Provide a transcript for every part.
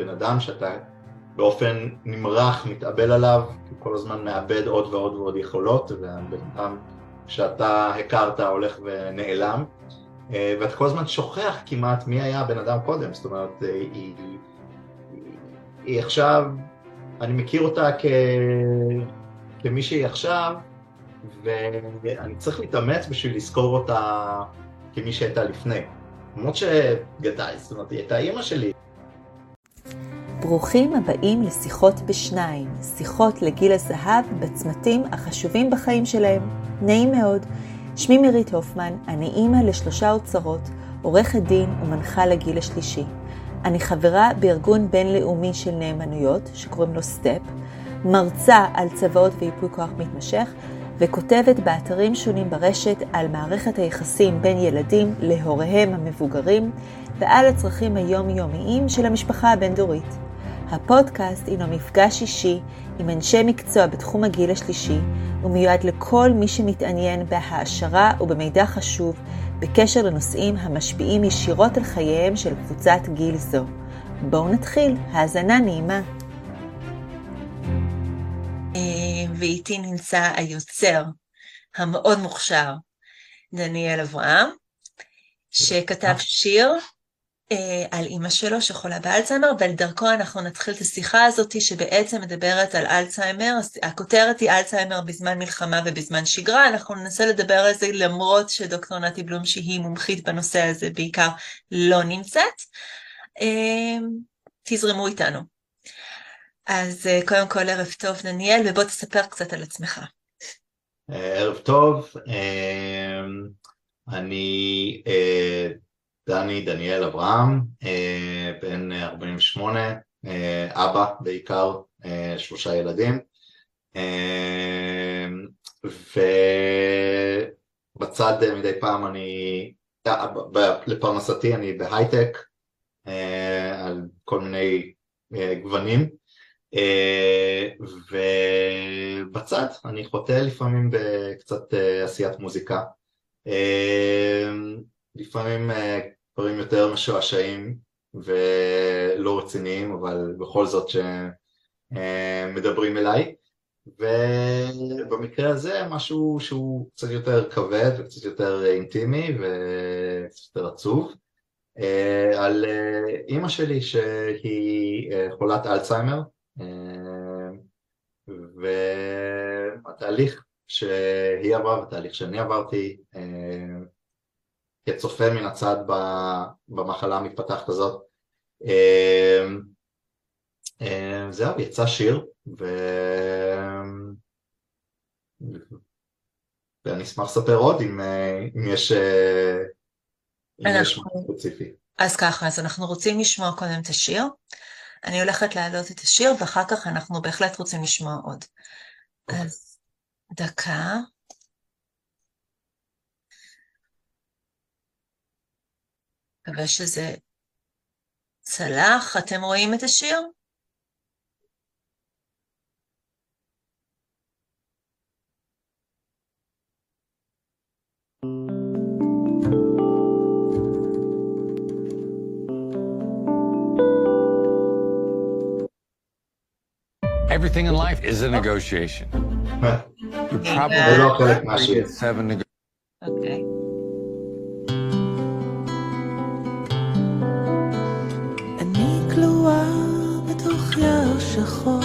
בן אדם שאתה באופן נמרח מתאבל עליו, כל הזמן מאבד עוד ועוד ועוד יכולות, והבן אדם שאתה הכרת הולך ונעלם, ואתה כל הזמן שוכח כמעט מי היה הבן אדם קודם, זאת אומרת, היא, היא, היא עכשיו, אני מכיר אותה. כמי שהיא עכשיו, ואני צריך להתאמץ בשביל לזכור אותה כמי שהייתה לפני. למרות שגדל, זאת אומרת, היא הייתה אימא שלי. ברוכים הבאים לשיחות בשניים, שיחות לגיל הזהב בצמתים החשובים בחיים שלהם. נעים מאוד. שמי מירית הופמן, אני אימא לשלושה אוצרות, עורכת דין ומנחה לגיל השלישי. אני חברה בארגון בינלאומי של נאמנויות, שקוראים לו סטפ, מרצה על צוואות וייפוי כוח מתמשך, וכותבת באתרים שונים ברשת על מערכת היחסים בין ילדים להוריהם המבוגרים ועל הצרכים היומיומיים של המשפחה הבין-דורית. הפודקאסט הינו מפגש אישי עם אנשי מקצוע בתחום הגיל השלישי, ומיועד לכל מי שמתעניין בהעשרה ובמידע חשוב בקשר לנושאים המשפיעים ישירות על חייהם של קבוצת גיל זו. בואו נתחיל, האזנה נעימה. אה, ואיתי נמצא היוצר המאוד מוכשר, דניאל אברהם, שכתב שיר אה, על אימא שלו שחולה באלצהיימר, ולדרכו אנחנו נתחיל את השיחה הזאת שבעצם מדברת על אלצהיימר, הכותרת היא אלצהיימר בזמן מלחמה ובזמן שגרה, אנחנו ננסה לדבר על זה למרות שדוקטור נתי בלום שהיא מומחית בנושא הזה בעיקר לא נמצאת. אה, תזרמו איתנו. אז אה, קודם כל ערב טוב דניאל, ובוא תספר קצת על עצמך. ערב טוב, אני דני דניאל אברהם, אה, בן 48, אה, אבא בעיקר, אה, שלושה ילדים, ובצד מדי פעם אני, לפרנסתי אני בהייטק, על כל מיני גוונים, ובצד אני חוטא לפעמים בקצת עשיית מוזיקה. לפעמים דברים יותר משועשעים ולא רציניים, אבל בכל זאת שמדברים אליי. ובמקרה הזה משהו שהוא קצת יותר כבד וקצת יותר אינטימי וקצת יותר עצוב על אימא שלי שהיא חולת אלצהיימר והתהליך שהיא עברה והתהליך שאני עברתי כצופה מן הצד במחלה המתפתחת הזאת. אמ, אמ, זהו, יצא שיר, ו... ואני אשמח לספר עוד אם, אם יש, אם יש משהו ספציפי. אז ככה, אז אנחנו רוצים לשמוע קודם את השיר. אני הולכת להעלות את השיר, ואחר כך אנחנו בהחלט רוצים לשמוע עוד. Okay. אוקיי. אז דקה. מקווה שזה צלח. אתם רואים את השיר? Everything in life is a negotiation. You're probably seven negotiations. Okay. שחור,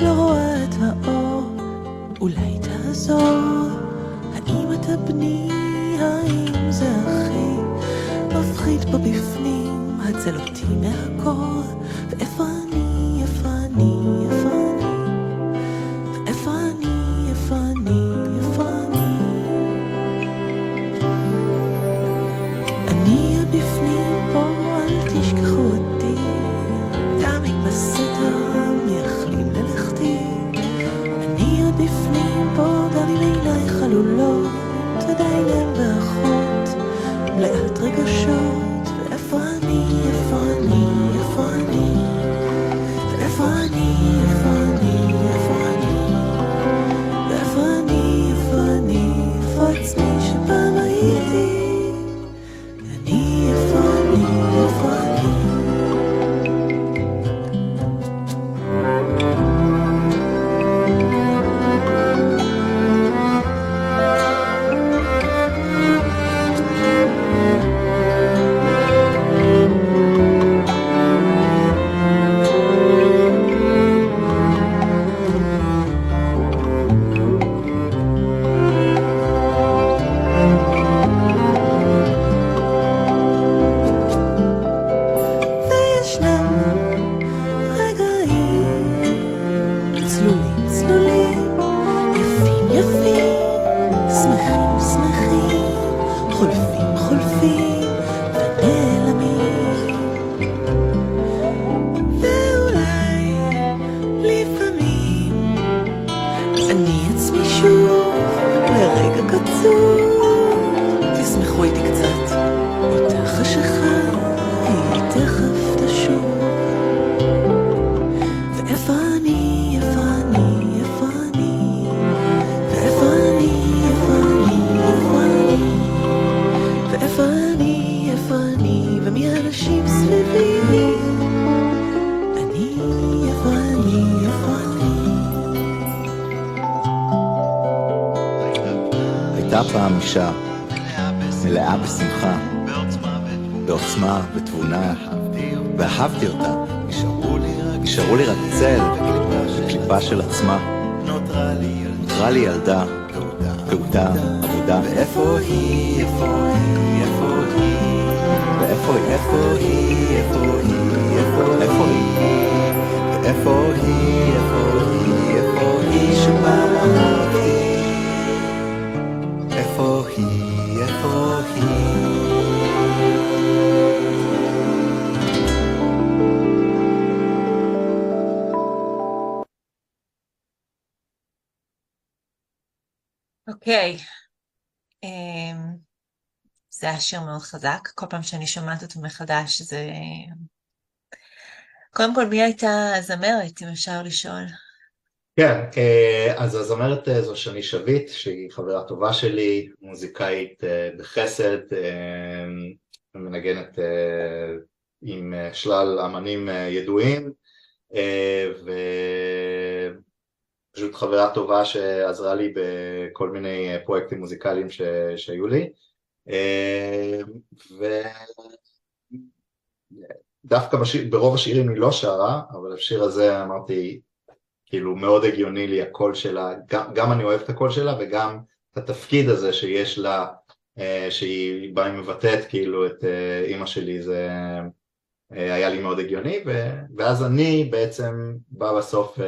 לא רואה את האור, אולי תעזור, האם אתה בני, האם זה אחי, מפחיד פה בפנים, הצל אותי מהקור, ואיפה אני ומי האנשים סביבי? אני, איפה אני, איפה אני? הייתה פעם אישה מלאה בשמחה, בעוצמה, ותבונה. ואהבתי אותה. נשארו לי רק צל. וקליפה של עצמה. נותרה לי ילדה, פעוטה, עבודה. ואיפה היא, איפה היא, איפה היא? ואיפה היא, איפה היא, איפה היא, איפה היא, ואיפה היא, איפה היא, איפה היא, שפעם אהבתי. איפה היא, איפה היא. אוקיי, אמ, זה היה שיר מאוד חזק, כל פעם שאני שומעת אותו מחדש זה... קודם כל, מי הייתה הזמרת, אם אפשר לשאול? כן, אה, אז הזמרת אה, זו שני שביט, שהיא חברה טובה שלי, מוזיקאית אה, בחסד, מנגנת עם שלל אמנים ידועים, ופשוט חברה טובה שעזרה לי בכל מיני פרויקטים מוזיקליים. שהיו לי. ודווקא בשיר, ברוב השירים היא לא שרה, אבל השיר הזה אמרתי, כאילו מאוד הגיוני לי הקול שלה, גם, גם אני אוהב את הקול שלה וגם את התפקיד הזה שיש לה, אה, שהיא באה מבטאת כאילו את אה, אימא שלי, זה אה, היה לי מאוד הגיוני, ו, ואז אני בעצם בא בסוף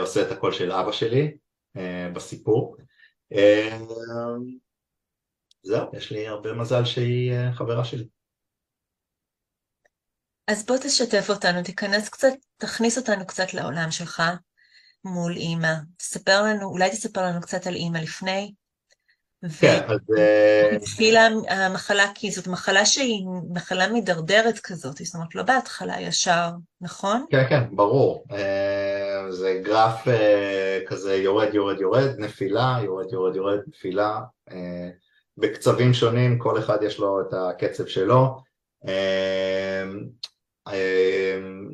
עושה את הקול של אבא שלי בסיפור. זהו, יש לי הרבה מזל שהיא חברה שלי. אז בוא תשתף אותנו, תיכנס קצת, תכניס אותנו קצת לעולם שלך מול אימא. תספר לנו, אולי תספר לנו קצת על אימא לפני. כן, אז... אה, התחילה המחלה, כי זאת מחלה שהיא מחלה מידרדרת כזאת, זאת אומרת, לא בהתחלה ישר, נכון? כן, כן, ברור. אה, זה גרף אה, כזה יורד, יורד, יורד, נפילה, יורד, יורד, יורד, נפילה. בקצבים שונים, כל אחד יש לו את הקצב שלו. אמ,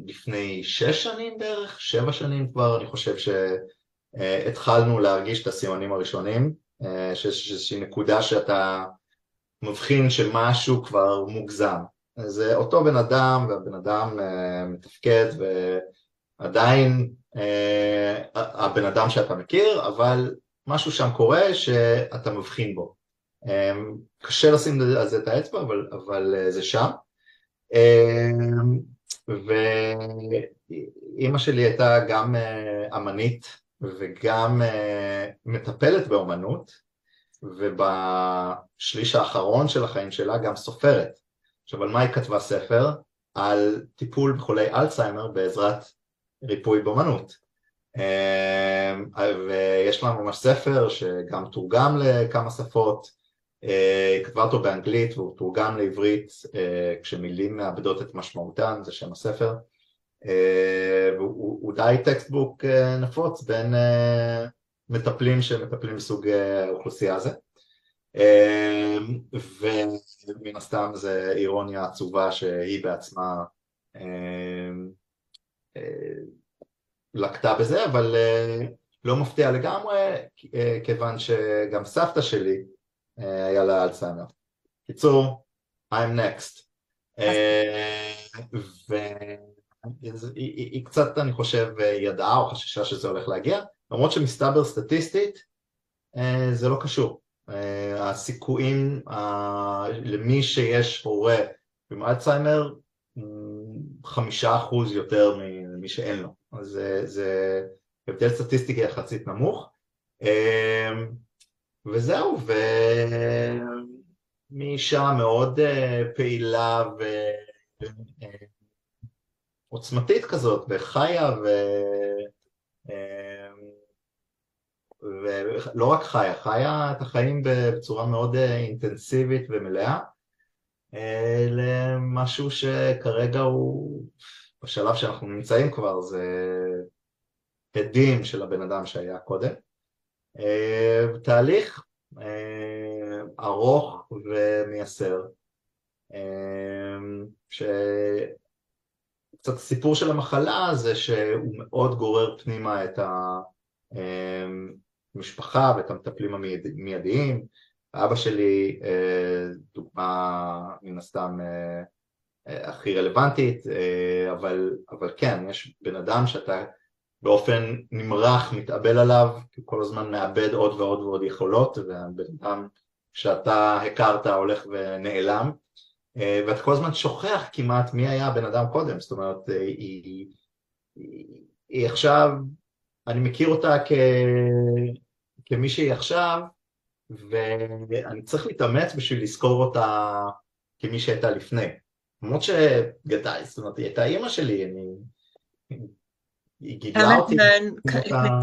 לפני שש שנים בערך, שבע שנים כבר, אני חושב שהתחלנו להרגיש את הסימנים הראשונים, אה, שיש איזושהי נקודה שאתה מבחין שמשהו כבר מוגזם. זה אותו בן אדם, והבן אדם אה, מתפקד, ועדיין אה, הבן אדם שאתה מכיר, אבל משהו שם קורה שאתה מבחין בו. קשה לשים על זה את האצבע, אבל, אבל זה שם. אמ, ואימא שלי הייתה גם אה, אמנית וגם אה, מטפלת באומנות, ובשליש האחרון של החיים שלה גם סופרת. עכשיו, על מה היא כתבה ספר? על טיפול בחולי אלצהיימר בעזרת ריפוי באומנות. אמ, ויש לה ממש ספר שגם תורגם לכמה שפות, אה, כתבה אותו באנגלית והוא תורגם לעברית אה, כשמילים מאבדות את משמעותן, זה שם הספר. אה, והוא די textbook נפוץ בין מטפלים שמטפלים בסוג האוכלוסייה הזה. ומן הסתם זה אירוניה עצובה שהיא בעצמה לקטה בזה אבל לא מפתיע לגמרי כיוון שגם סבתא שלי אה, היה לה אלצהיימר. קיצור, I'm next. אה, והיא קצת, אני חושב, ידעה או חששה שזה הולך להגיע, למרות שמסתבר סטטיסטית זה לא קשור. הסיכויים למי שיש הורה עם אלצהיימר חמישה אחוז יותר ממי שאין לו, אז זה הבדל סטטיסטי יחסית נמוך. וזהו, ומאישה מאוד אה, פעילה ועוצמתית כזאת, וחיה, ו... אה, ולא רק חיה, חיה את החיים בצורה מאוד אה, אינטנסיבית ומלאה, למשהו שכרגע הוא, בשלב שאנחנו נמצאים כבר, זה הדים של הבן אדם שהיה קודם. אה, תהליך אה, ארוך ומייסר, אה, שקצת הסיפור של המחלה זה שהוא מאוד גורר פנימה את המשפחה ואת המטפלים המיידיים. אבא שלי דוגמה מן הסתם הכי רלוונטית, אבל, אבל כן, יש בן אדם שאתה באופן נמרח מתאבל עליו, כי כל הזמן מאבד עוד ועוד ועוד יכולות, והבן אדם שאתה הכרת הולך ונעלם, ואתה כל הזמן שוכח כמעט מי היה הבן אדם קודם, זאת אומרת, היא, היא, היא עכשיו, אני מכיר אותה כ, כמישהי עכשיו, ואני צריך להתאמץ בשביל לזכור אותה כמי שהייתה לפני. למרות שגדל, זאת אומרת, היא הייתה אימא שלי, אני... היא גידלה אותי.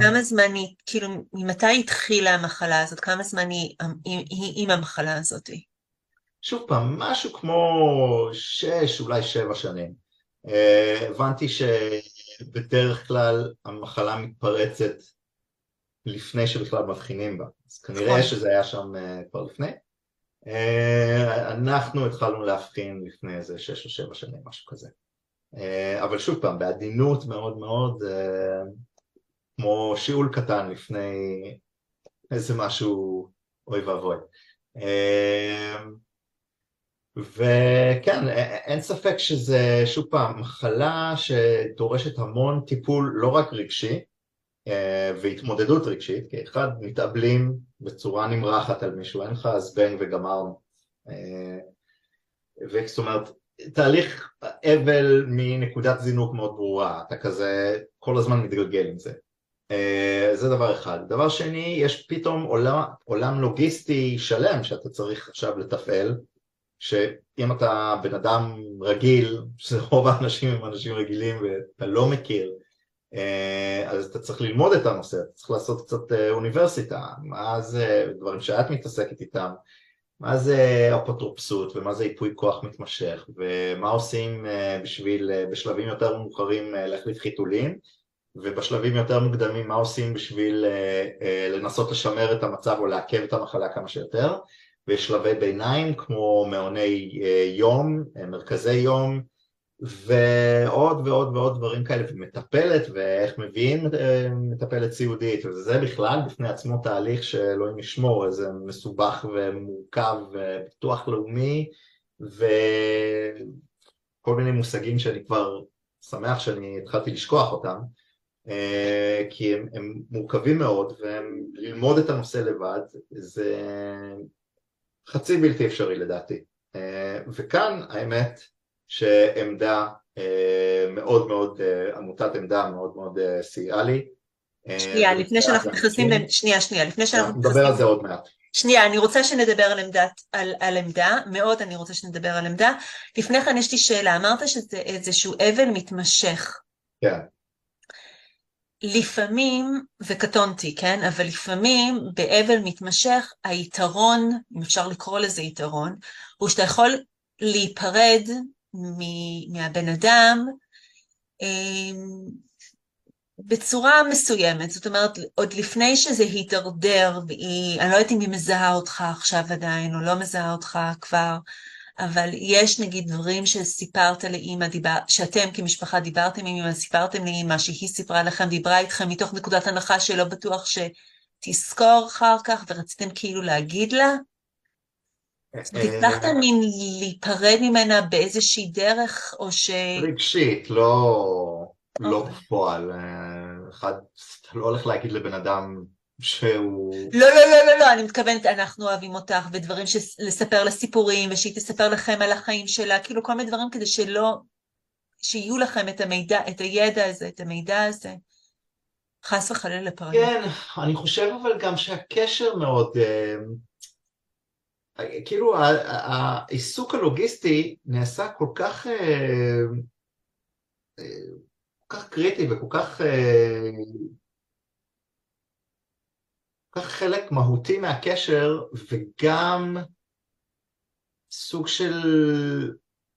כמה זמן היא, כאילו, ממתי התחילה המחלה הזאת? כמה זם היא, היא, היא עם המחלה הזאת? שוב פעם, משהו כמו שש, אולי שבע שנים. Uh, הבנתי שבדרך כלל המחלה מתפרצת לפני שבכלל מבחינים בה, אז כנראה נכון. שזה היה שם uh, כבר לפני. Uh, אנחנו התחלנו להבחין לפני איזה שש או שבע שנים, משהו כזה. אה, אבל שוב פעם, בעדינות מאוד מאוד, אה, כמו שיעול קטן לפני איזה משהו אוי ואבוי. אה, וכן, אין ספק שזה, שוב פעם, מחלה שדורשת המון טיפול לא רק רגשי, והתמודדות רגשית, כי אחד, מתאבלים בצורה נמרחת על מישהו, אין לך זבנג וגמרנו. וזאת אומרת, תהליך אבל מנקודת זינוק מאוד ברורה, אתה כזה כל הזמן מתגלגל עם זה. אה, זה דבר אחד. דבר שני, יש פתאום עולם, עולם לוגיסטי שלם שאתה צריך עכשיו לתפעל, שאם אתה בן אדם רגיל, שזה רוב האנשים הם אנשים רגילים ואתה לא מכיר, אה, אז אתה צריך ללמוד את הנושא, אתה צריך לעשות קצת אה, אוניברסיטה, מה זה דברים שאת מתעסקת איתם, מה זה אפוטרופסות ומה זה ייפוי כוח מתמשך ומה עושים אה, בשביל אה, בשלבים יותר מאוחרים אה, להחליף חיתולים? ובשלבים יותר מוקדמים מה עושים בשביל לנסות לשמר את המצב או לעכב את המחלה כמה שיותר? ויש שלבי ביניים כמו מעוני יום, מרכזי יום ועוד ועוד ועוד דברים כאלה, ומטפלת, ואיך מביאים אה, מטפלת סיעודית, וזה בכלל בפני עצמו תהליך שאלוהים ישמור, איזה מסובך ומורכב וביטוח לאומי, וכל מיני מושגים שאני כבר שמח שאני התחלתי לשכוח אותם, אה, כי הם, הם מורכבים מאוד, וללמוד את הנושא לבד זה חצי בלתי אפשרי לדעתי. אה, וכאן האמת שעמדה אה, מאוד מאוד, אה, עמותת עמדה מאוד מאוד אה, סייעה לי. שנייה, לפני שאנחנו נכנסים, שנייה, שנייה, לפני שאנחנו נכנסים... נדבר על זה עוד מעט. שנייה, אני רוצה שנדבר על, עמדת, על, על עמדה, מאוד אני רוצה שנדבר על עמדה. לפני כן יש לי שאלה, אמרת שזה איזשהו אבל מתמשך. כן. לפעמים, וקטונתי, כן? אבל לפעמים באבל מתמשך היתרון, אם אפשר לקרוא לזה יתרון, הוא שאתה יכול להיפרד מהבן אדם אמ, בצורה מסוימת, זאת אומרת, עוד לפני שזה הידרדר, אני לא יודעת אם היא מזהה אותך עכשיו עדיין, או לא מזהה אותך כבר, אבל יש נגיד דברים שסיפרת לאימא, דיבר, שאתם כמשפחה דיברתם עם אימא, סיפרתם לאימא, שהיא סיפרה לכם, דיברה איתכם מתוך נקודת הנחה שלא בטוח שתזכור אחר כך, ורציתם כאילו להגיד לה? הצלחת מין להיפרד ממנה באיזושהי דרך, או ש... רגשית, לא, לא אוקיי. בפועל. אחד, אתה לא הולך להגיד לבן אדם שהוא... לא, לא, לא, לא, לא, אני מתכוונת, אנחנו אוהבים אותך, ודברים לספר לה סיפורים, ושהיא תספר לכם על החיים שלה, כאילו כל מיני דברים כדי שלא... שיהיו לכם את המידע, את הידע הזה, את המידע הזה. חס וחלילה לפרק. כן, אני חושב אבל גם שהקשר מאוד... כאילו העיסוק הלוגיסטי נעשה כל כך, אה, אה, כל כך קריטי וכל כך, אה, כל כך חלק מהותי מהקשר וגם סוג של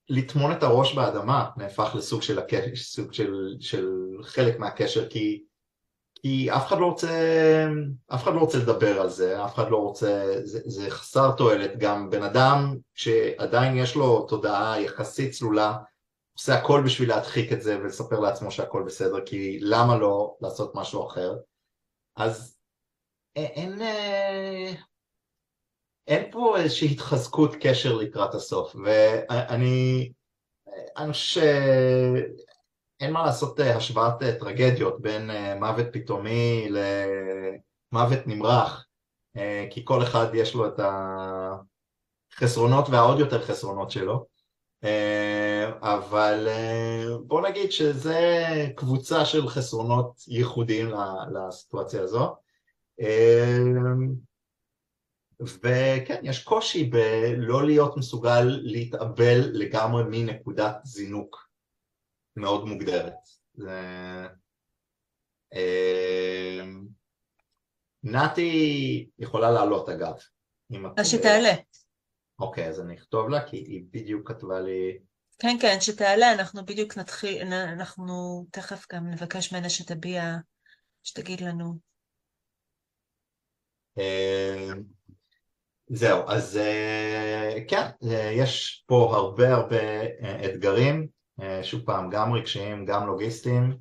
לטמון את הראש באדמה נהפך לסוג של, הקשר, סוג של, של חלק מהקשר כי כי אף אחד לא רוצה, אף אחד לא רוצה לדבר על זה, אף אחד לא רוצה, זה, זה חסר תועלת, גם בן אדם שעדיין יש לו תודעה יחסית צלולה, עושה הכל בשביל להדחיק את זה ולספר לעצמו שהכל בסדר, כי למה לא לעשות משהו אחר? אז אין, אין פה איזושהי התחזקות קשר לקראת הסוף, ואני אני חושב שאין מה לעשות השוואת טרגדיות בין מוות פתאומי למוות נמרח, כי כל אחד יש לו את החסרונות והעוד יותר חסרונות שלו. אה, אבל אה, בוא נגיד שזה קבוצה של חסרונות ייחודיים לסיטואציה הזו. אה, וכן, יש קושי בלא להיות מסוגל להתאבל לגמרי מנקודת זינוק מאוד מוגדרת. זה... נתי יכולה לעלות אגב. אז שתעלה. אוקיי, אז אני אכתוב לה, כי היא בדיוק כתבה לי... כן, כן, שתעלה, אנחנו בדיוק נתחיל, אנחנו תכף גם נבקש ממנה שתביע, שתגיד לנו. אה, זהו, אז אה, כן, אה, יש פה הרבה הרבה אתגרים, שוב פעם, גם רגשיים, גם לוגיסטיים,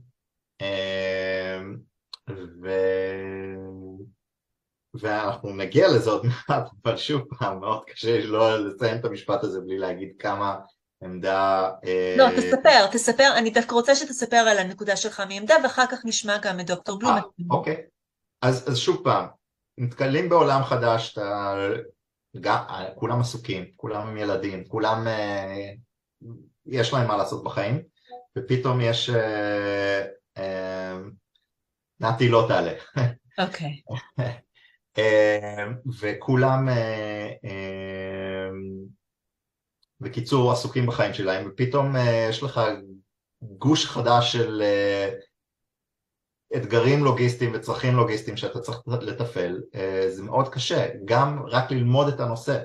ו... ואנחנו נגיע לזה עוד מעט, אבל שוב פעם, מאוד קשה לא לציין את המשפט הזה בלי להגיד כמה עמדה... אה, לא, תספר, תספר, אני דווקא רוצה שתספר על הנקודה שלך מעמדה, ואחר כך נשמע גם את דוקטור בלום. אה, אוקיי. אז, אז שוב פעם, נתקלים בעולם חדש, אתה... גם, כולם עסוקים, כולם עם ילדים, כולם... אה, יש להם מה לעשות בחיים, ופתאום יש... נתי לא תעלה. אוקיי. וכולם, אה, אמ, בקיצור, עסוקים בחיים שלהם, ופתאום אה, יש לך גוש חדש של אה, אתגרים לוגיסטיים וצרכים לוגיסטיים שאתה צריך לתפעל, זה מאוד קשה, גם רק ללמוד את הנושא.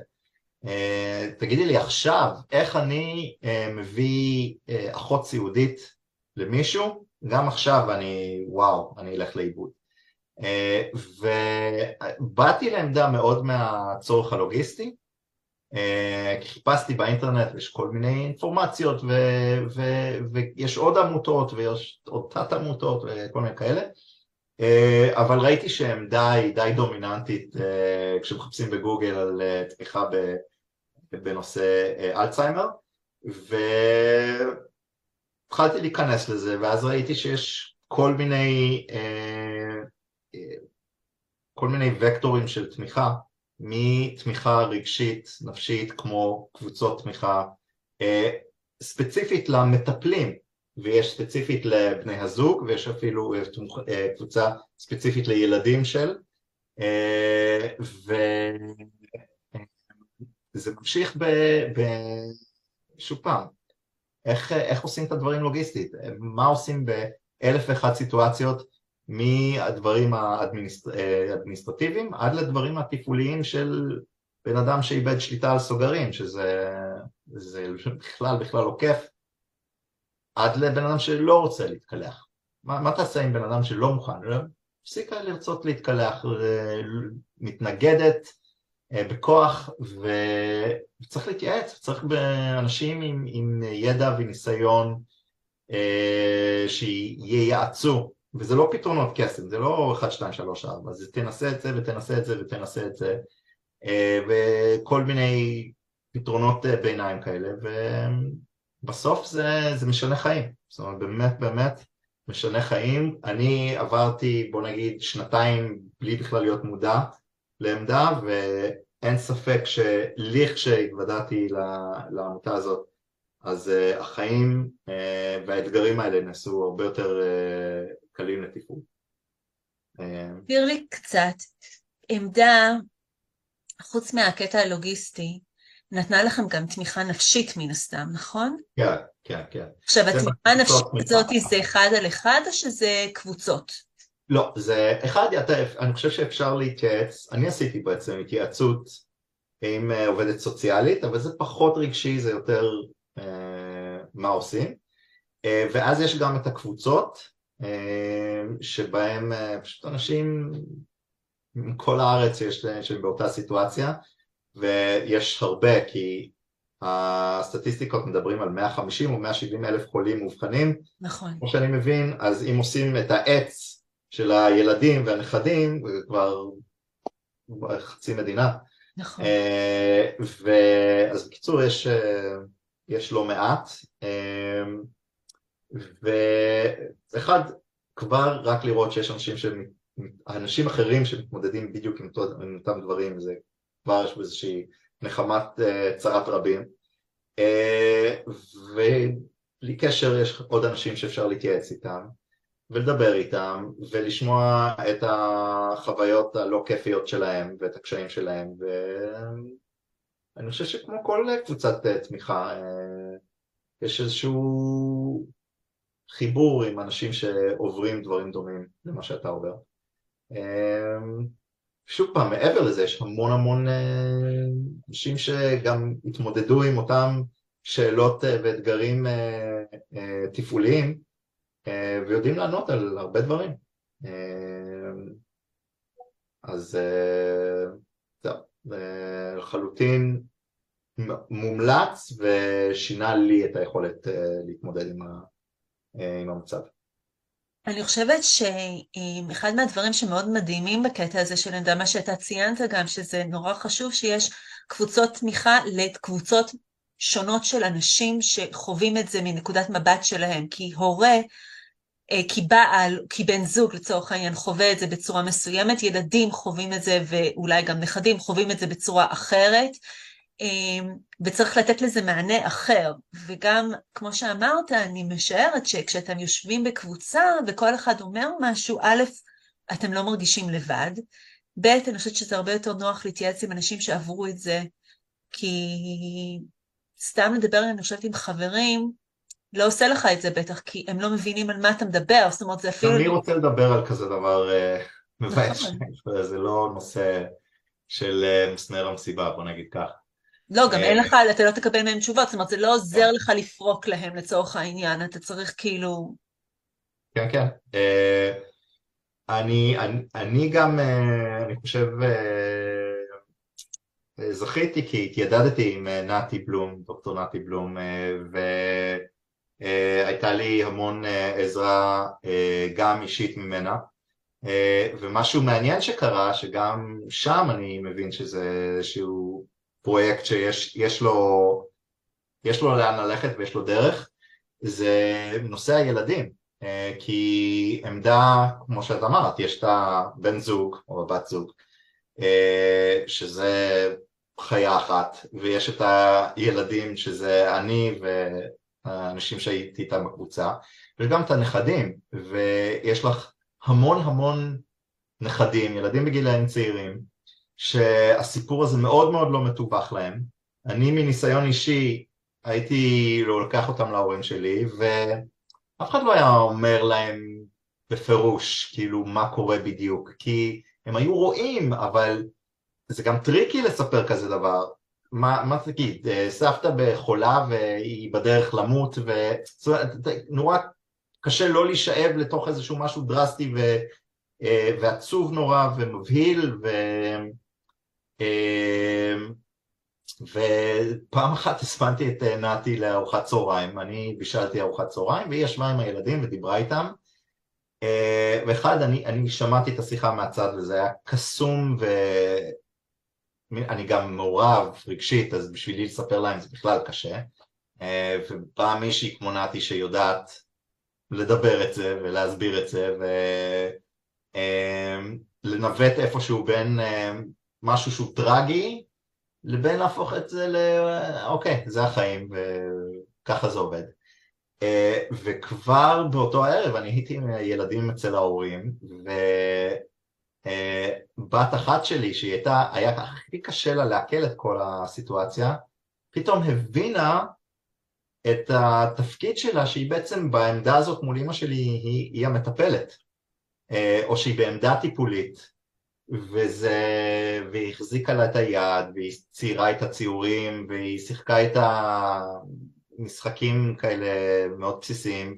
תגידי לי עכשיו, איך אני מביא אחות סיעודית למישהו, גם עכשיו אני, וואו, אני אלך לאיבוד. אה, ובאתי לעמדה מאוד מהצורך הלוגיסטי, אה, חיפשתי באינטרנט ויש כל מיני אינפורמציות ו, ו, ויש עוד עמותות ויש עוד תת עמותות וכל מיני כאלה, אה, אבל ראיתי שעמדה היא די דומיננטית כשמחפשים בגוגל על תמיכה בנושא אלצהיימר, והתחלתי להיכנס לזה ואז ראיתי שיש כל מיני כל מיני וקטורים של תמיכה, מתמיכה רגשית, נפשית, כמו קבוצות תמיכה, אה, ספציפית למטפלים, ויש ספציפית לבני הזוג, ויש אפילו אה, קבוצה ספציפית לילדים של, אה, וזה ממשיך ב... ב... שוב פעם, איך, איך עושים את הדברים לוגיסטית, מה עושים באלף ואחת סיטואציות מהדברים האדמיניסטרטיביים עד לדברים התפעוליים של בן אדם שאיבד שליטה על סוגרים, שזה בכלל בכלל לא כיף, עד לבן אדם שלא רוצה להתקלח. מה, מה תעשה עם בן אדם שלא מוכן? הפסיקה לרצות להתקלח, מתנגדת אה, בכוח וצריך להתייעץ, צריך באנשים עם, עם ידע וניסיון אה, שייעצו וזה לא פתרונות קסם, זה לא 1, 2, 3, 4, זה תנסה את זה ותנסה את זה ותנסה את זה אה, וכל מיני פתרונות אה, ביניים כאלה ובסוף זה, זה משנה חיים, זאת אומרת באמת באמת משנה חיים, אני עברתי בוא נגיד שנתיים בלי בכלל להיות מודע לעמדה ואין ספק שלכשהתוודעתי לעמותה הזאת אז uh, החיים uh, והאתגרים האלה נעשו הרבה יותר uh, קלים לתפעול. תסביר לי קצת, עמדה, חוץ מהקטע הלוגיסטי, נתנה לכם גם תמיכה נפשית מן הסתם, נכון? כן, כן, כן. עכשיו, התמיכה הנפשית הזאת זה אחד על אחד או שזה קבוצות? לא, זה אחד, אני חושב שאפשר להתייעץ, אני עשיתי בעצם התייעצות עם עובדת סוציאלית, אבל זה פחות רגשי, זה יותר אה, מה עושים, אה, ואז יש גם את הקבוצות, אה, שבהם אה, פשוט אנשים מכל הארץ יש שהם באותה סיטואציה ויש הרבה כי הסטטיסטיקות מדברים על 150 או 170 אלף חולים מאובחנים. נכון. כמו שאני מבין אז אם עושים את העץ של הילדים והנכדים כבר חצי מדינה. נכון. אז בקיצור, יש, יש לא מעט, ואחד, כבר רק לראות שיש אנשים שהם, אנשים אחרים שמתמודדים בדיוק עם אותם דברים, זה כבר יש באיזושהי נחמת צרת רבים. ובלי קשר יש עוד אנשים שאפשר להתייעץ איתם ולדבר איתם ולשמוע את החוויות הלא כיפיות שלהם ואת הקשיים שלהם ואני חושב שכמו כל קבוצת תמיכה יש איזשהו חיבור עם אנשים שעוברים דברים דומים למה שאתה עובר. שוב פעם, מעבר לזה יש המון המון אנשים שגם התמודדו עם אותם שאלות ואתגרים תפעוליים ויודעים לענות על הרבה דברים. אז זהו, לחלוטין מומלץ ושינה לי את היכולת להתמודד עם המצב. אני חושבת שאחד מהדברים שמאוד מדהימים בקטע הזה של עמדה, מה שאתה ציינת גם, שזה נורא חשוב שיש קבוצות תמיכה לקבוצות שונות של אנשים שחווים את זה מנקודת מבט שלהם, כי הורה, כי בעל, כי בן זוג לצורך העניין חווה את זה בצורה מסוימת, ילדים חווים את זה ואולי גם נכדים חווים את זה בצורה אחרת, אמ, וצריך לתת לזה מענה אחר. וגם, כמו שאמרת, אני משערת שכשאתם יושבים בקבוצה וכל אחד אומר משהו, א', אתם לא מרגישים לבד, ב', אני חושבת שזה הרבה יותר נוח להתייעץ עם אנשים שעברו את זה, כי סתם לדבר, אני חושבת, עם חברים, לא עושה לך את זה בטח, כי הם לא מבינים על מה אתה מדבר, זאת אומרת, זה אפילו... אני רוצה לדבר על כזה דבר אה, מבאס, נכון. זה לא נושא של אה, מסנר המסיבה, בוא נגיד כך. לא, גם אין אה, לך, אתה לא תקבל מהם תשובות, זאת אומרת, זה לא עוזר לך לפרוק להם לצורך העניין, אתה צריך כאילו... כן, כן. אני, אני, אני גם, אני חושב, זכיתי כי התיידדתי עם נתי בלום, דוקטור נתי בלום, והייתה לי המון עזרה גם אישית ממנה. ומשהו מעניין שקרה, שגם שם אני מבין שזה איזשהו פרויקט שיש לו, יש לו לאן ללכת ויש לו דרך, זה נושא הילדים, אה, כי עמדה, כמו שאת אמרת, יש את הבן זוג או הבת זוג, אה, שזה חיה אחת, ויש את הילדים שזה אני והאנשים שהייתי איתם בקבוצה, וגם את הנכדים, ויש לך המון המון נכדים, ילדים בגילאים צעירים, שהסיפור הזה מאוד מאוד לא מתווך להם. אני מניסיון אישי הייתי לא לקח אותם להורים שלי ואף אחד לא היה אומר להם בפירוש כאילו מה קורה בדיוק כי הם היו רואים אבל זה גם tricky לספר כזה דבר מה, מה תגיד, סבתא בחולה והיא בדרך למות ונורא קשה לא להישאב לתוך איזשהו משהו דרסטי ו... ועצוב נורא ומבהיל ו... אמ, ופעם אחת הזמנתי את אה, נתי לארוחת צהריים, אני בישלתי ארוחת צהריים והיא ישבה עם הילדים ודיברה איתם. אה, ואחד, אני, אני שמעתי את השיחה מהצד וזה היה קסום ואני גם מעורב רגשית אז בשבילי לספר להם זה בכלל קשה אה, ובאה מישהי כמו נתי שיודעת לדבר את זה ולהסביר את זה ולנווט איפשהו בין משהו שהוא טרגי, לבין להפוך את זה ל... אוקיי, זה החיים וככה זה עובד. אה, וכבר באותו הערב אני הייתי עם ילדים אצל ההורים, ובת אה, אחת שלי, שהיא הייתה, היה הכי קשה לה לעכל את כל הסיטואציה, פתאום הבינה את התפקיד שלה שהיא בעצם בעמדה הזאת מול אמא שלי היא, היא המטפלת אה, או שהיא בעמדה טיפולית. וזה, והיא החזיקה לה את היד, והיא ציירה את הציורים, והיא שיחקה את המשחקים כאלה מאוד בסיסיים,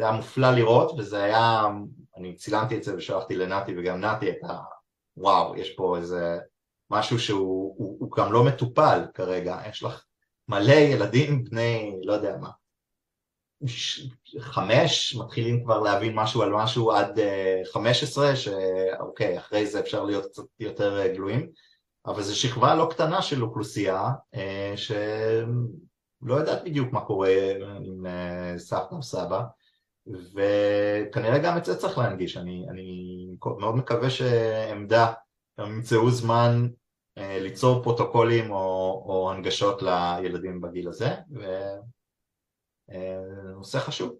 וזה היה מופלא לראות, וזה היה, אני צילמתי את זה ושלחתי לנתי וגם נתי את ה... וואו, יש פה איזה משהו שהוא הוא, הוא גם לא מטופל כרגע, יש לך מלא ילדים בני, לא יודע מה. חמש, מתחילים כבר להבין משהו על משהו עד חמש עשרה, שאוקיי, אחרי זה אפשר להיות קצת יותר גלויים, אבל זו שכבה לא קטנה של אוכלוסייה שלא יודעת בדיוק מה קורה עם סבתא או סבא, וכנראה גם את זה צריך להנגיש, אני, אני מאוד מקווה שעמדה, הם ימצאו זמן אה, ליצור פרוטוקולים או, או הנגשות לילדים בגיל הזה, ונושא אה, חשוב.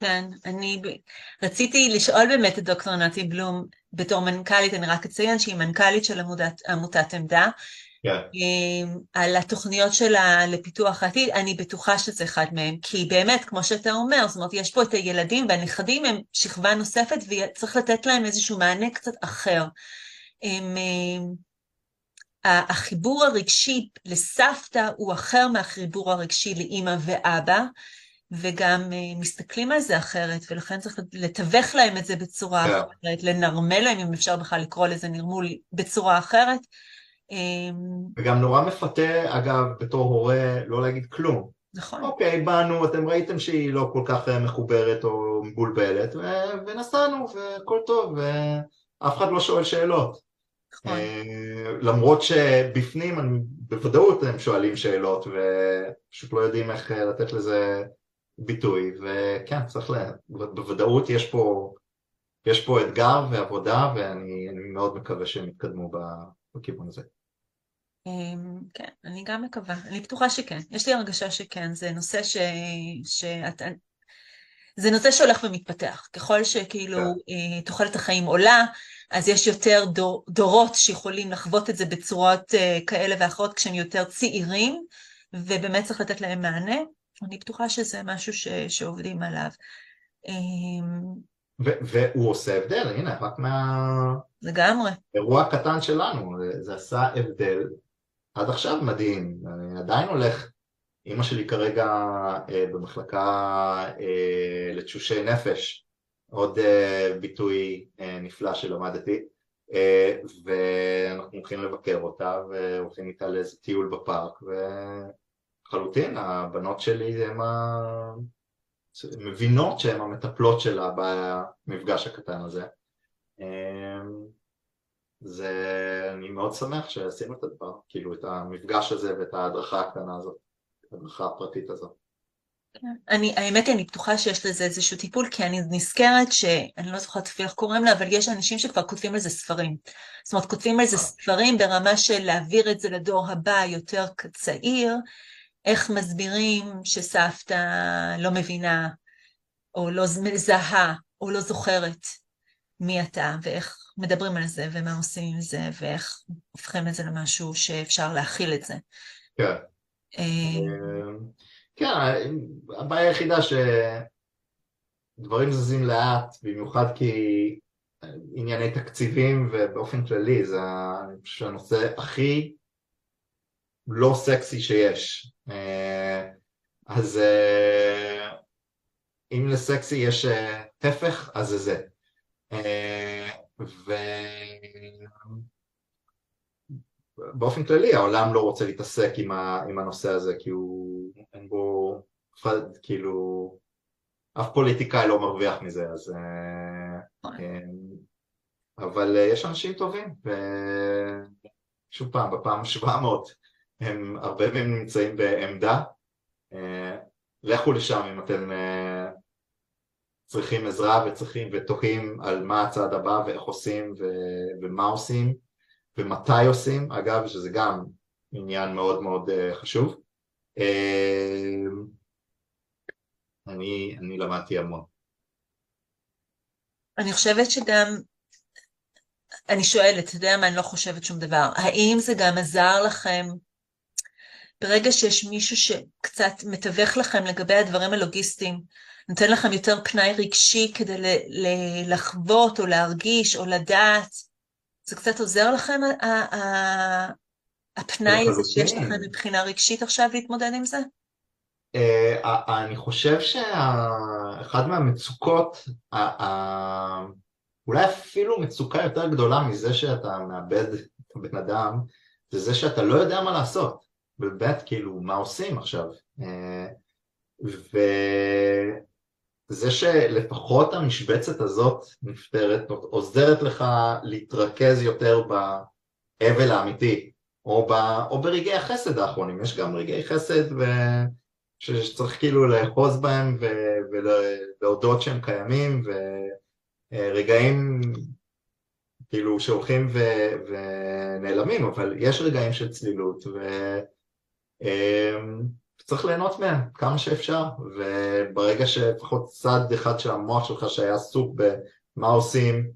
כן, אני רציתי לשאול באמת את דוקטור נתי בלום בתור מנכ"לית, אני רק אציין שהיא מנכ"לית של עמודת, עמותת עמדה, על התוכניות שלה לפיתוח העתיד, אני בטוחה שזה אחד מהם, כי באמת, כמו שאתה אומר, זאת אומרת, יש פה את הילדים והנכדים הם שכבה נוספת וצריך לתת להם איזשהו מענה קצת אחר. הם, אמ, החיבור הרגשי לסבתא הוא אחר מהחיבור הרגשי לאימא ואבא, וגם אה, מסתכלים על זה אחרת, ולכן צריך לתווך להם את זה בצורה yeah. כן. אחרת, לנרמל להם, אם אפשר בכלל לקרוא לזה נרמול, בצורה אחרת. אמ, וגם נורא מפתה, אגב, בתור הורה, לא להגיד כלום. נכון. אוקיי, באנו, אתם ראיתם שהיא לא כל כך אה, מחוברת או מבולבלת, ונסענו, והכל טוב, ואף אחד לא שואל שאלות. נכון. אה, למרות שבפנים, אני, בוודאות הם שואלים שאלות, ופשוט לא יודעים איך אה, לתת לזה ביטוי, וכן, צריך ל... בוודאות יש פה, יש פה אתגר ועבודה, ואני מאוד מקווה שהם יתקדמו בכיוון הזה. אמ, כן, אני גם מקווה, אני בטוחה שכן, יש לי הרגשה שכן, זה נושא ש... שאת... זה נושא שהולך ומתפתח, ככל שכאילו כן. אה, תוחלת החיים עולה, אז יש יותר דור, דורות שיכולים לחוות את זה בצורות אה, כאלה ואחרות כשהם יותר צעירים, ובאמת צריך לתת להם מענה. אני בטוחה שזה משהו ש, שעובדים עליו. אמ, והוא עושה הבדל, הנה, רק מה... לגמרי. אירוע קטן שלנו, זה עשה הבדל עד עכשיו מדהים, אני עדיין הולך, אימא שלי כרגע אה, במחלקה אה, לתשושי נפש, עוד אה, ביטוי אה, נפלא שלמדתי, אה, ואנחנו הולכים לבקר אותה והולכים איתה לאיזה טיול בפארק, וחלוטין הבנות שלי הן ה... מבינות שהן המטפלות שלה במפגש הקטן הזה. אה, זה, אני מאוד שמח שעשינו את הדבר, כאילו את המפגש הזה ואת ההדרכה הקטנה הזאת, את ההדרכה הפרטית הזאת. אני, האמת היא, אני בטוחה שיש לזה איזשהו טיפול, כי אני נזכרת שאני לא זוכרת אפילו איך קוראים לה, אבל יש אנשים שכבר כותבים על זה ספרים. זאת אומרת, כותבים על זה אה. ספרים ברמה של להעביר את זה לדור הבא יותר צעיר, איך מסבירים שסבתא לא מבינה, או לא מזהה, או לא זוכרת מי אתה, ואיך מדברים על זה, ומה עושים עם זה, ואיך הופכים את זה למשהו שאפשר להכיל את זה. כן. אה, כן, הבעיה היחידה שדברים זזים לאט, במיוחד כי ענייני תקציבים ובאופן כללי, זה הנושא הכי לא סקסי שיש. אה, אז אה, אם לסקסי יש טפח, אז זה זה. ובאופן כללי העולם לא רוצה להתעסק עם, ה... עם הנושא הזה כי הוא, אין בו, כאילו, אף פוליטיקאי לא מרוויח מזה, אז... אה, כן. אבל אה, יש אנשים טובים, ושוב פעם, בפעם 700 הם הרבה מהם נמצאים בעמדה, אה, לכו לשם אם אתם צריכים עזרה וצריכים ותוהים על מה הצעד הבא ואיך עושים ו- ומה עושים ומתי עושים, אגב שזה גם עניין מאוד מאוד uh, חשוב. Uh, אני, אני למדתי המון. אני חושבת שגם, אני שואלת, אתה יודע מה, אני לא חושבת שום דבר, האם זה גם עזר לכם ברגע שיש מישהו שקצת מתווך לכם לגבי הדברים הלוגיסטיים, נותן לכם יותר פנאי רגשי כדי לחוות או להרגיש או לדעת. זה קצת עוזר לכם, הפנאי הזה שיש לכם מבחינה רגשית עכשיו להתמודד עם זה? אה, אני חושב שאחד מהמצוקות, אולי אפילו מצוקה יותר גדולה מזה שאתה מאבד את הבן אדם, זה זה שאתה לא יודע מה לעשות. באמת, כאילו, מה עושים עכשיו? אה, וזה שלפחות המשבצת הזאת נפתרת, עוזרת לך להתרכז יותר באבל האמיתי, או, ב, או ברגעי החסד האחרונים, יש גם רגעי חסד ו... שצריך כאילו לאחוז בהם ולהודות שהם קיימים ורגעים כאילו שהולכים ו... ונעלמים, אבל יש רגעים של צלילות וצריך ליהנות מהם כמה שאפשר וברגע שלפחות צד אחד של המוח שלך שהיה עסוק במה עושים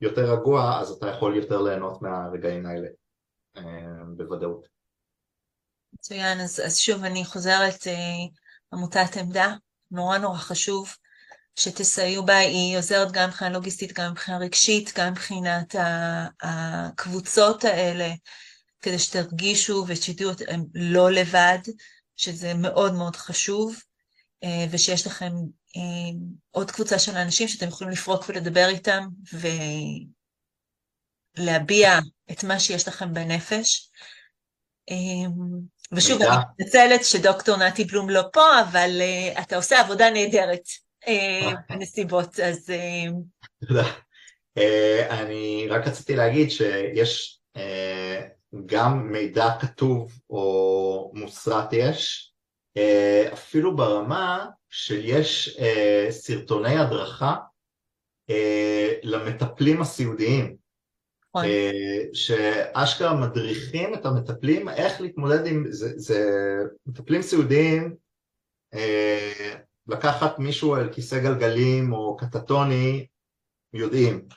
יותר רגוע אז אתה יכול יותר ליהנות מהרגעים האלה בוודאות. מצוין, אז, אז שוב אני חוזרת, אה, עמותת עמדה, נורא נורא חשוב שתסייעו בה, היא עוזרת גם מבחינה לוגיסטית, גם מבחינה רגשית, גם מבחינת הקבוצות האלה, כדי שתרגישו ושתדעו אתם לא לבד, שזה מאוד מאוד חשוב, אה, ושיש לכם אה, עוד קבוצה של אנשים שאתם יכולים לפרוק ולדבר איתם ולהביע את מה שיש לכם בנפש. אה, ושוב, אני מתנצלת שדוקטור נתי בלום לא פה, אבל אתה עושה עבודה נהדרת בנסיבות, אז... תודה. אני רק רציתי להגיד שיש uh, גם מידע כתוב או מוסרט יש, uh, אפילו ברמה שיש uh, סרטוני הדרכה uh, למטפלים הסיעודיים. נכון. שאשכרה מדריכים את המטפלים איך להתמודד עם, זה, זה מטפלים סיעודיים, אה, לקחת מישהו על כיסא גלגלים או קטטוני, יודעים.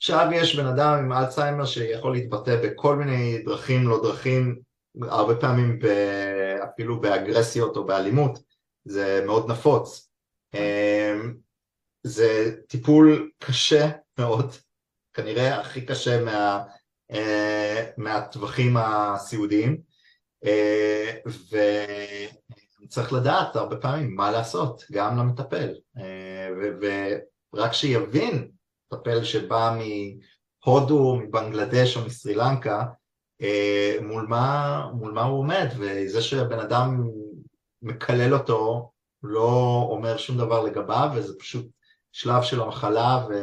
עכשיו יש בן אדם עם אלצהיימר שיכול להתבטא בכל מיני דרכים לא דרכים, הרבה פעמים אפילו באגרסיות או באלימות, זה מאוד נפוץ. אה, זה טיפול קשה מאוד, כנראה הכי קשה מה, uh, מהטווחים הסיעודיים. uh, וצריך לדעת הרבה פעמים מה לעשות גם למטפל. uh, ורק שיבין מטפל שבא מהודו, מבנגלדש או מסרי לנקה uh, מול, מה, מול מה הוא עומד וזה שהבן אדם מקלל אותו לא אומר שום דבר לגביו וזה פשוט שלב של המחלה ו...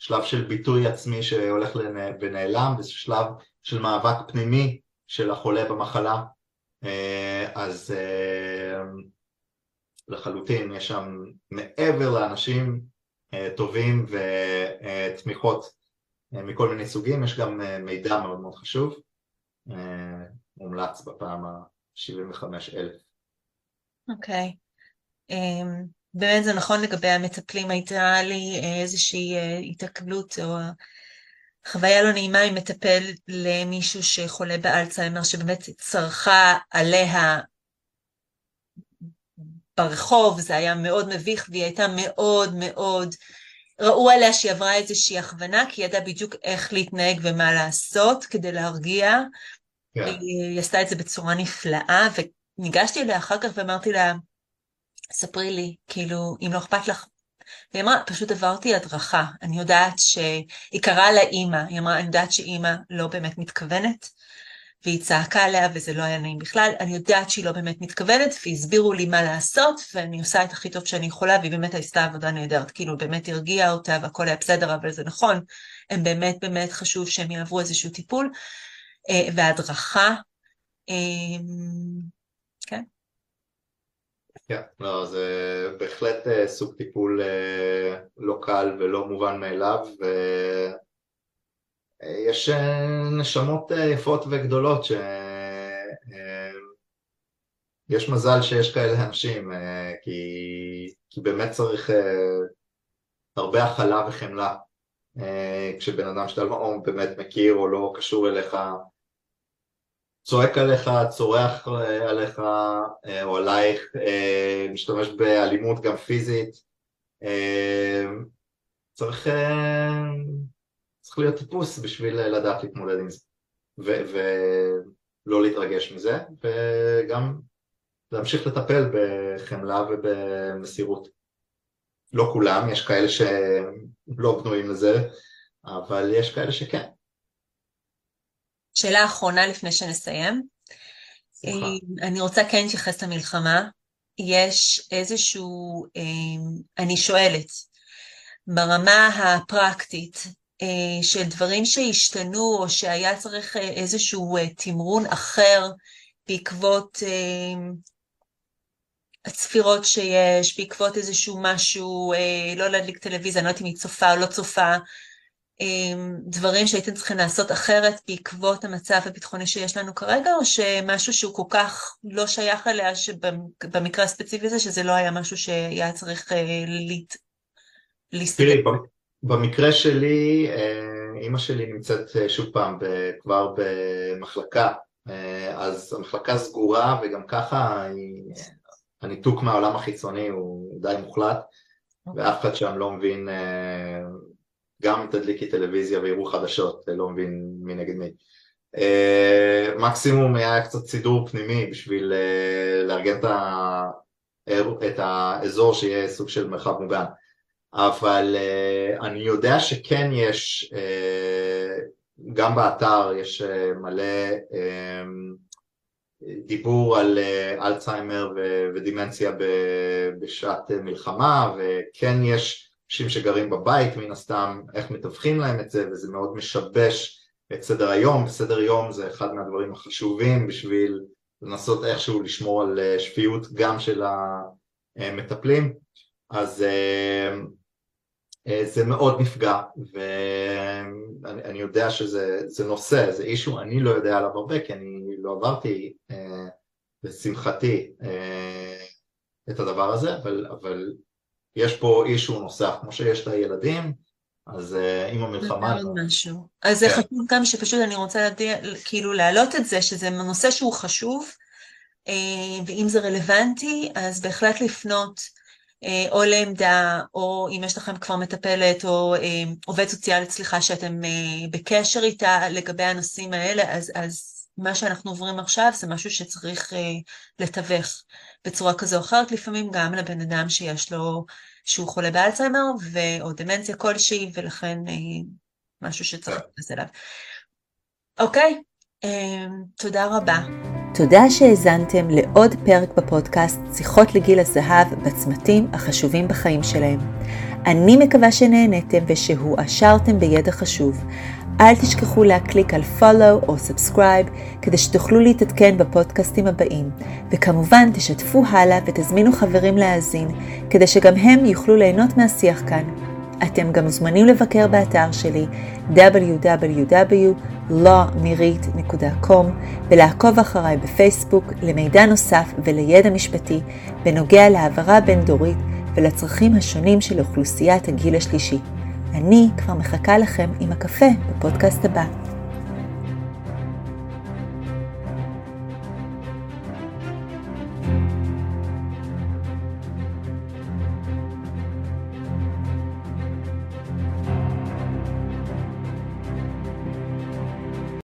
שלב של ביטוי עצמי שהולך ונעלם, וזה שלב של מאבק פנימי של החולה במחלה, אה, אז אה, לחלוטין יש שם מעבר לאנשים אה, טובים ותמיכות מכל מיני סוגים, יש גם מידע מאוד מאוד חשוב, מומלץ בפעם ה-75 אלף. אוקיי. Um... באמת זה נכון לגבי המטפלים, הייתה לי איזושהי התקלות או חוויה לא נעימה עם מטפל למישהו שחולה באלצהיימר, שבאמת צרכה עליה ברחוב, זה היה מאוד מביך, והיא הייתה מאוד מאוד, ראו עליה שהיא עברה איזושהי הכוונה, כי היא ידעה בדיוק איך להתנהג ומה לעשות כדי להרגיע. Yeah. כן. היא עשתה את זה בצורה נפלאה, וניגשתי אליה אחר כך ואמרתי לה, ספרי לי, כאילו, אם לא אכפת לך. והיא אמרה, פשוט עברתי הדרכה, אני יודעת שהיא קראה לה אימא, היא אמרה, אני יודעת שאימא לא באמת מתכוונת, והיא צעקה עליה וזה לא היה נעים בכלל, אני יודעת שהיא לא באמת מתכוונת, והסבירו לי מה לעשות, ואני עושה את הכי טוב שאני יכולה, והיא באמת עשתה עבודה נהדרת, כאילו באמת הרגיעה אותה והכל היה בסדר, אבל זה נכון, הם באמת באמת חשוב שהם יעברו איזשהו טיפול, אה, והדרכה, אה, כן. כן, לא, זה בהחלט אה, סוג טיפול אה, לא קל ולא מובן מאליו ויש אה, נשמות יפות וגדולות שיש מזל שיש כאלה אנשים כי, כי באמת צריך הרבה הכלה וחמלה כשבן אדם שאתה לא באמת מכיר או לא קשור אליך צועק עליך, צורח אה, עליך אה, או עלייך, אה, משתמש באלימות גם פיזית, צריך, צריך להיות טיפוס בשביל לדעת להתמודד עם זה ולא להתרגש מזה וגם להמשיך לטפל בחמלה ובמסירות. לא כולם, יש כאלה שלא בנויים לזה, אבל יש כאלה שכן. שאלה אחרונה לפני שנסיים. אה, אני רוצה כן להתייחס למלחמה. יש איזשהו, אני שואלת, ברמה הפרקטית, של דברים שהשתנו או שהיה צריך איזשהו תמרון אחר בעקבות הצפירות שיש, בעקבות איזשהו משהו, לא להדליק טלוויזיה, אני לא יודעת אם היא צופה או לא צופה, דברים שהייתם צריכים לעשות אחרת בעקבות המצב הביטחוני שיש לנו כרגע, או שמשהו שהוא כל כך לא שייך אליה, שבמקרה הספציפי הזה, שזה לא היה משהו שהיה צריך להסתכל? תראי, במקרה שלי, אימא שלי נמצאת שוב פעם כבר במחלקה, אז המחלקה סגורה וגם ככה הניתוק מהעולם החיצוני הוא די מוחלט, ואף אחד שם לא מבין גם תדליקי טלוויזיה ויראו חדשות, לא מבין מי נגד מי. מקסימום היה קצת סידור פנימי בשביל לארגן. את האזור שיהיה סוג של מרחב מוגן. אבל uh, אני יודע שכן יש, uh, גם באתר יש uh, מלא uh, דיבור על uh, אלצהיימר ודימנציה בשעת מלחמה, וכן יש אנשים שגרים בבית מן הסתם, איך מתווכים להם את זה, וזה מאוד משבש את סדר היום, וסדר יום זה אחד מהדברים החשובים בשביל לנסות איכשהו לשמור על שפיות גם של המטפלים, אז זה מאוד נפגע, ואני יודע שזה נושא, זה אישו, אני לא יודע עליו הרבה, כי אני לא עברתי, לשמחתי, את הדבר הזה, אבל, אבל יש פה אישו נוסף, כמו שיש את הילדים, אז עם המלחמה... זה משהו. אז זה כן. חשוב גם שפשוט אני רוצה להדיע, כאילו להעלות את זה, שזה נושא שהוא חשוב, ואם זה רלוונטי, אז בהחלט לפנות או לעמדה, או אם יש לכם כבר מטפלת, או uh, עובד סוציאלית, סליחה, שאתם uh, בקשר איתה לגבי הנושאים האלה, אז, אז מה שאנחנו עוברים עכשיו זה משהו שצריך לתווך בצורה כזו או אחרת, לפעמים גם לבן אדם שיש לו, שהוא חולה באלצהיימר או דמנציה כלשהי, ולכן משהו שצריך להתייחס אליו. אוקיי, תודה רבה. תודה שהאזנתם לעוד פרק בפודקאסט שיחות לגיל הזהב בצמתים החשובים בחיים שלהם. אני מקווה שנהניתם ושהועשרתם בידע חשוב. אל תשכחו להקליק על follow או subscribe כדי שתוכלו להתעדכן בפודקאסטים הבאים, וכמובן תשתפו הלאה ותזמינו חברים להאזין, כדי שגם הם יוכלו ליהנות מהשיח כאן. אתם גם מוזמנים לבקר באתר שלי www.lawmirit.com ולעקוב אחריי בפייסבוק למידע נוסף ולידע משפטי בנוגע להעברה בין-דורית ולצרכים השונים של אוכלוסיית הגיל השלישי. אני כבר מחכה לכם עם הקפה בפודקאסט הבא.